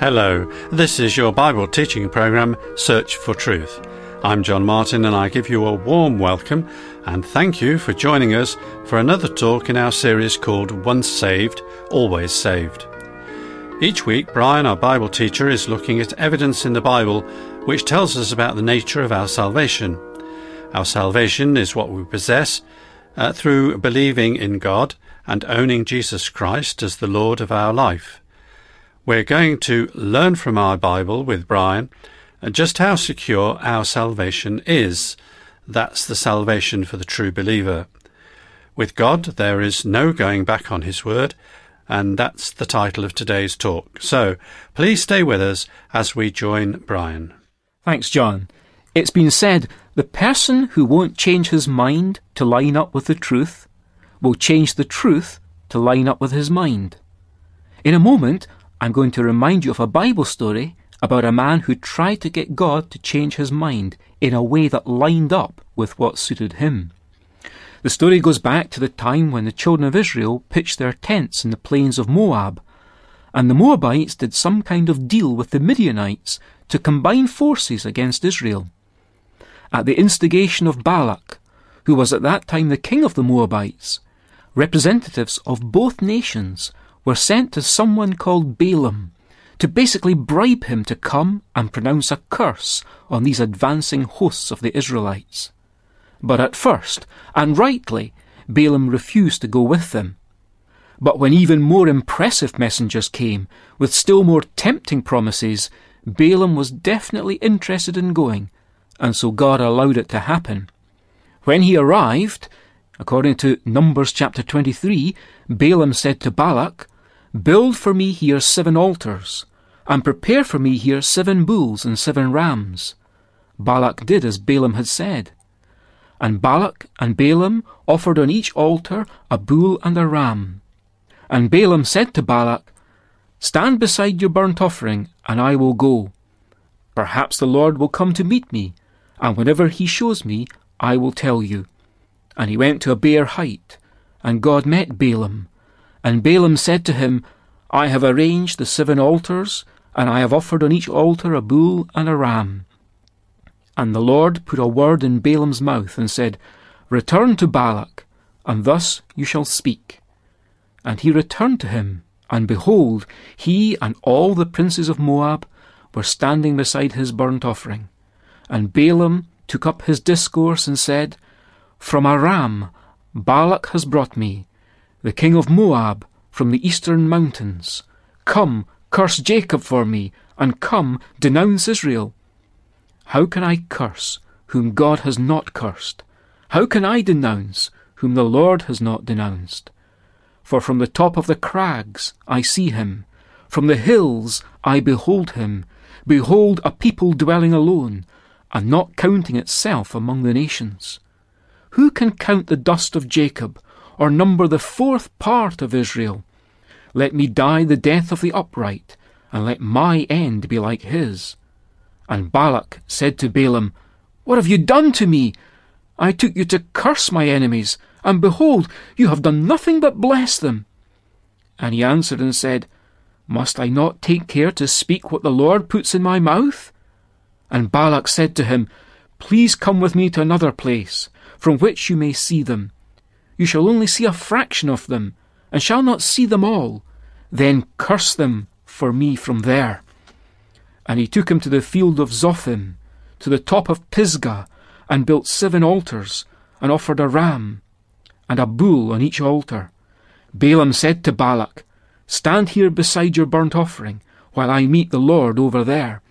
Hello, this is your Bible teaching program, Search for Truth. I'm John Martin and I give you a warm welcome and thank you for joining us for another talk in our series called Once Saved, Always Saved. Each week, Brian, our Bible teacher, is looking at evidence in the Bible which tells us about the nature of our salvation. Our salvation is what we possess uh, through believing in God and owning Jesus Christ as the Lord of our life. We're going to learn from our Bible with Brian uh, just how secure our salvation is. That's the salvation for the true believer. With God, there is no going back on His word, and that's the title of today's talk. So please stay with us as we join Brian. Thanks, John. It's been said the person who won't change his mind to line up with the truth will change the truth to line up with his mind. In a moment, I'm going to remind you of a Bible story about a man who tried to get God to change his mind in a way that lined up with what suited him. The story goes back to the time when the children of Israel pitched their tents in the plains of Moab, and the Moabites did some kind of deal with the Midianites to combine forces against Israel. At the instigation of Balak, who was at that time the king of the Moabites, representatives of both nations were sent to someone called Balaam to basically bribe him to come and pronounce a curse on these advancing hosts of the Israelites. But at first, and rightly, Balaam refused to go with them. But when even more impressive messengers came, with still more tempting promises, Balaam was definitely interested in going, and so God allowed it to happen. When he arrived, according to Numbers chapter 23, Balaam said to Balak, Build for me here seven altars, and prepare for me here seven bulls and seven rams. Balak did as Balaam had said. And Balak and Balaam offered on each altar a bull and a ram. And Balaam said to Balak, Stand beside your burnt offering, and I will go. Perhaps the Lord will come to meet me, and whenever he shows me, I will tell you. And he went to a bare height, and God met Balaam, and Balaam said to him, I have arranged the seven altars, and I have offered on each altar a bull and a ram. And the Lord put a word in Balaam's mouth, and said, Return to Balak, and thus you shall speak. And he returned to him, and behold, he and all the princes of Moab were standing beside his burnt offering. And Balaam took up his discourse and said, From Aram Balak has brought me, the king of Moab, from the eastern mountains. Come, curse Jacob for me, and come, denounce Israel. How can I curse whom God has not cursed? How can I denounce whom the Lord has not denounced? For from the top of the crags I see him, from the hills I behold him. Behold, a people dwelling alone, and not counting itself among the nations. Who can count the dust of Jacob, or number the fourth part of Israel. Let me die the death of the upright, and let my end be like his. And Balak said to Balaam, What have you done to me? I took you to curse my enemies, and behold, you have done nothing but bless them. And he answered and said, Must I not take care to speak what the Lord puts in my mouth? And Balak said to him, Please come with me to another place, from which you may see them you shall only see a fraction of them, and shall not see them all. Then curse them for me from there. And he took him to the field of Zophim, to the top of Pisgah, and built seven altars, and offered a ram, and a bull on each altar. Balaam said to Balak, Stand here beside your burnt offering, while I meet the Lord over there.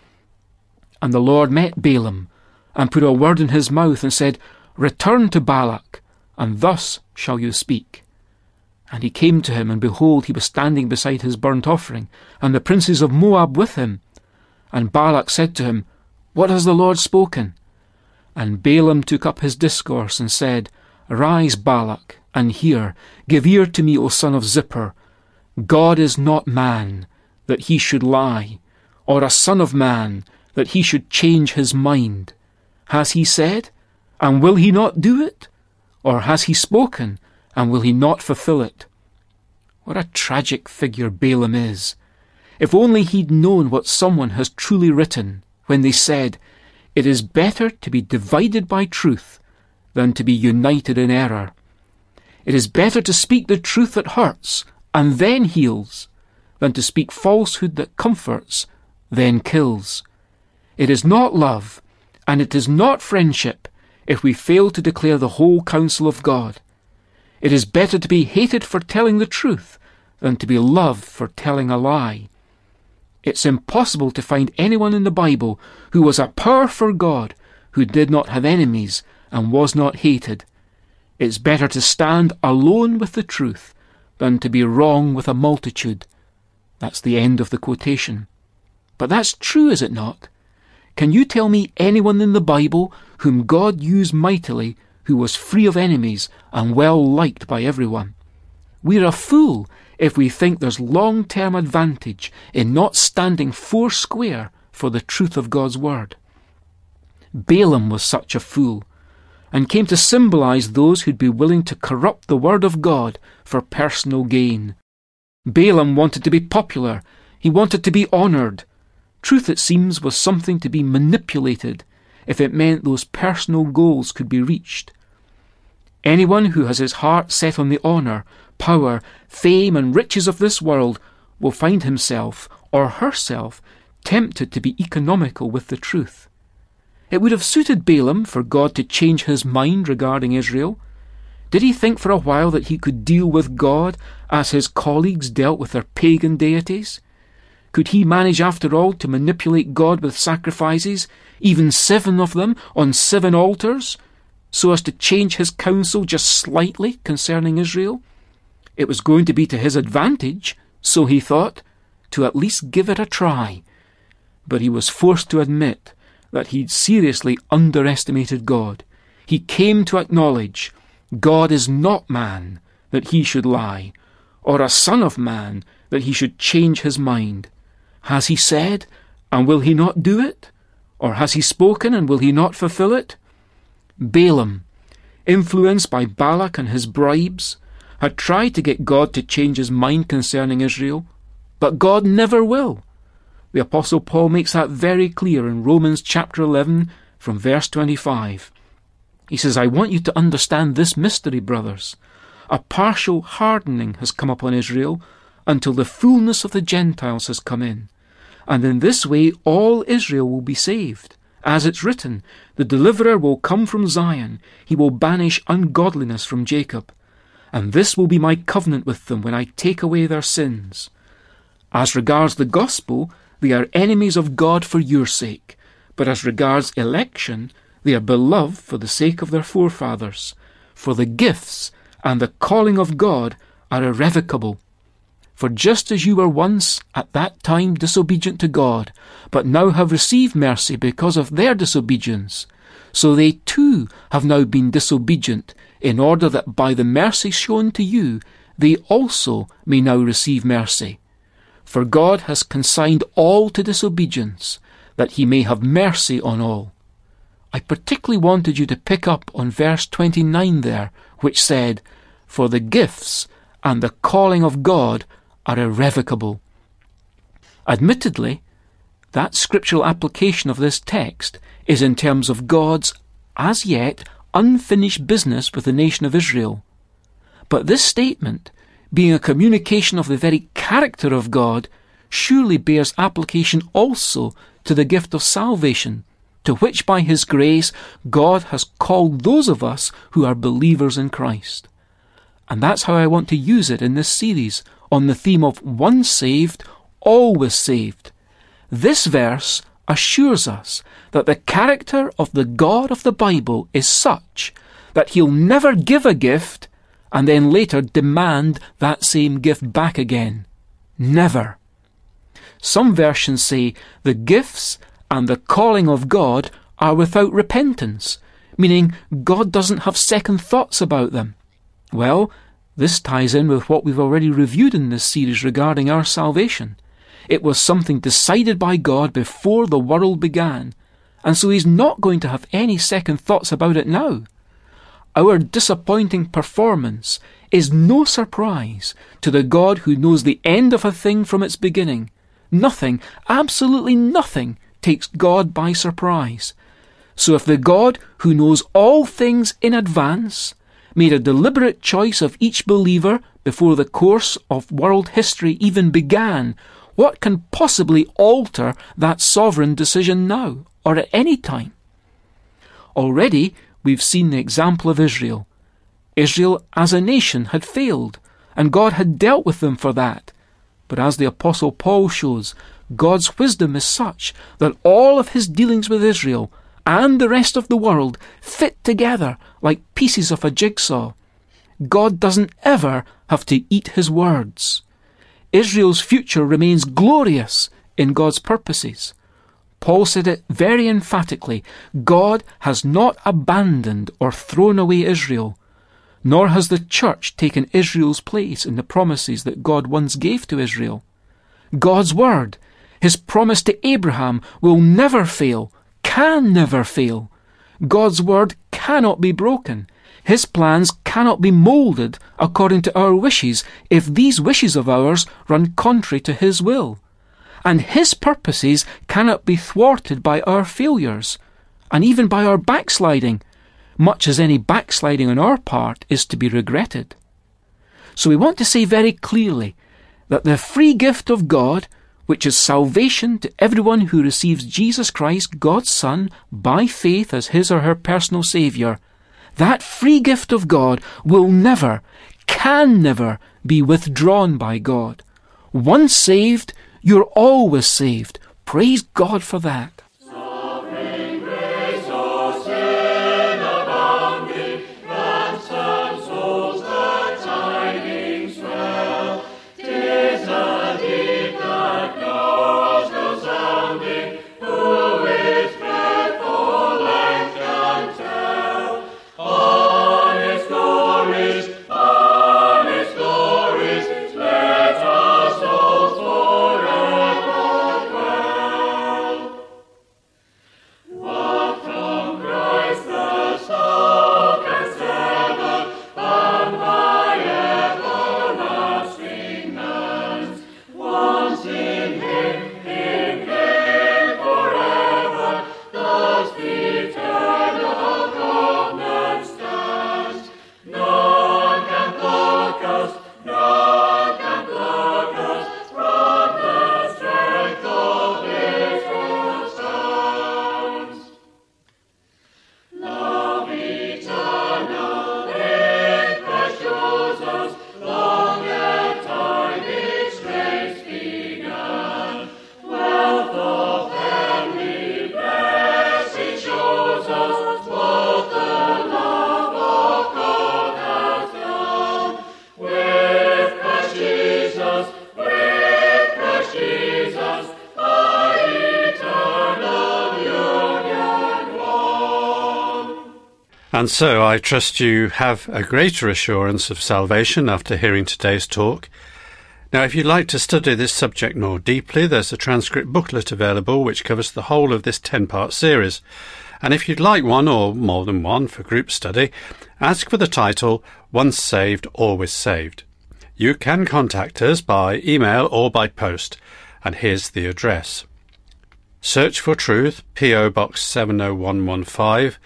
And the Lord met Balaam, and put a word in his mouth, and said, Return to Balak, and thus shall you speak. And he came to him, and behold, he was standing beside his burnt offering, and the princes of Moab with him. And Balak said to him, What has the Lord spoken? And Balaam took up his discourse and said, Rise, Balak, and hear, give ear to me, O son of Zippor. God is not man, that he should lie, or a son of man, that he should change his mind. Has he said, and will he not do it? Or has he spoken, and will he not fulfill it? What a tragic figure Balaam is. If only he'd known what someone has truly written when they said, It is better to be divided by truth than to be united in error. It is better to speak the truth that hurts and then heals than to speak falsehood that comforts, then kills. It is not love, and it is not friendship if we fail to declare the whole counsel of God. It is better to be hated for telling the truth than to be loved for telling a lie. It's impossible to find anyone in the Bible who was a power for God who did not have enemies and was not hated. It's better to stand alone with the truth than to be wrong with a multitude. That's the end of the quotation. But that's true, is it not? Can you tell me anyone in the Bible whom God used mightily who was free of enemies and well liked by everyone? We're a fool if we think there's long term advantage in not standing four square for the truth of God's word. Balaam was such a fool and came to symbolize those who'd be willing to corrupt the word of God for personal gain. Balaam wanted to be popular, he wanted to be honoured. Truth, it seems, was something to be manipulated if it meant those personal goals could be reached. Anyone who has his heart set on the honour, power, fame, and riches of this world will find himself or herself tempted to be economical with the truth. It would have suited Balaam for God to change his mind regarding Israel. Did he think for a while that he could deal with God as his colleagues dealt with their pagan deities? Could he manage after all to manipulate God with sacrifices, even seven of them, on seven altars, so as to change his counsel just slightly concerning Israel? It was going to be to his advantage, so he thought, to at least give it a try. But he was forced to admit that he'd seriously underestimated God. He came to acknowledge God is not man that he should lie, or a son of man that he should change his mind. Has he said, and will he not do it? Or has he spoken, and will he not fulfill it? Balaam, influenced by Balak and his bribes, had tried to get God to change his mind concerning Israel, but God never will. The Apostle Paul makes that very clear in Romans chapter 11 from verse 25. He says, I want you to understand this mystery, brothers. A partial hardening has come upon Israel until the fullness of the Gentiles has come in. And in this way all Israel will be saved. As it's written, the deliverer will come from Zion, he will banish ungodliness from Jacob. And this will be my covenant with them when I take away their sins. As regards the gospel, they are enemies of God for your sake, but as regards election, they are beloved for the sake of their forefathers. For the gifts and the calling of God are irrevocable. For just as you were once at that time disobedient to God, but now have received mercy because of their disobedience, so they too have now been disobedient, in order that by the mercy shown to you, they also may now receive mercy. For God has consigned all to disobedience, that he may have mercy on all. I particularly wanted you to pick up on verse 29 there, which said, For the gifts and the calling of God are irrevocable. Admittedly, that scriptural application of this text is in terms of God's, as yet, unfinished business with the nation of Israel. But this statement being a communication of the very character of God, surely bears application also to the gift of salvation, to which by His grace God has called those of us who are believers in Christ. And that's how I want to use it in this series on the theme of once saved, always saved. This verse assures us that the character of the God of the Bible is such that He'll never give a gift and then later demand that same gift back again. Never. Some versions say the gifts and the calling of God are without repentance, meaning God doesn't have second thoughts about them. Well, this ties in with what we've already reviewed in this series regarding our salvation. It was something decided by God before the world began, and so He's not going to have any second thoughts about it now. Our disappointing performance is no surprise to the God who knows the end of a thing from its beginning Nothing, absolutely nothing, takes God by surprise. So if the God who knows all things in advance made a deliberate choice of each believer before the course of world history even began, what can possibly alter that sovereign decision now or at any time? Already we've seen the example of Israel. Israel as a nation had failed, and God had dealt with them for that. But as the Apostle Paul shows, God's wisdom is such that all of his dealings with Israel and the rest of the world fit together like pieces of a jigsaw. God doesn't ever have to eat his words. Israel's future remains glorious in God's purposes. Paul said it very emphatically God has not abandoned or thrown away Israel, nor has the church taken Israel's place in the promises that God once gave to Israel. God's word, his promise to Abraham, will never fail, can never fail. God's word cannot be broken. His plans cannot be moulded according to our wishes if these wishes of ours run contrary to His will. And His purposes cannot be thwarted by our failures, and even by our backsliding, much as any backsliding on our part is to be regretted. So we want to say very clearly that the free gift of God, which is salvation to everyone who receives Jesus Christ, God's Son, by faith as his or her personal Saviour, that free gift of God will never, can never be withdrawn by God. Once saved, you're always saved. Praise God for that. And so I trust you have a greater assurance of salvation after hearing today's talk. Now, if you'd like to study this subject more deeply, there's a transcript booklet available which covers the whole of this 10 part series. And if you'd like one or more than one for group study, ask for the title Once Saved, Always Saved. You can contact us by email or by post, and here's the address. Search for Truth, P.O. Box 70115,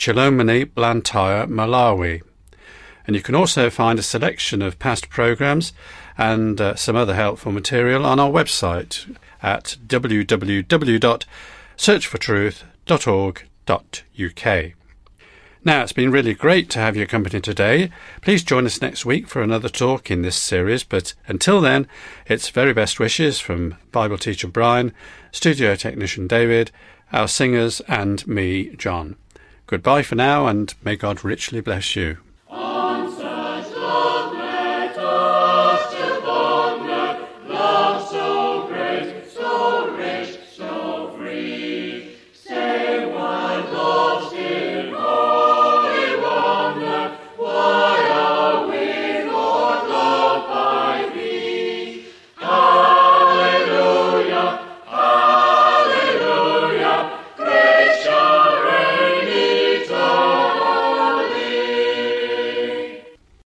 Chilomoni, Blantyre, Malawi. And you can also find a selection of past programmes and uh, some other helpful material on our website at www.searchfortruth.org.uk. Now, it's been really great to have your company today. Please join us next week for another talk in this series. But until then, it's very best wishes from Bible teacher Brian, studio technician David, our singers, and me, John. Goodbye for now, and may God richly bless you.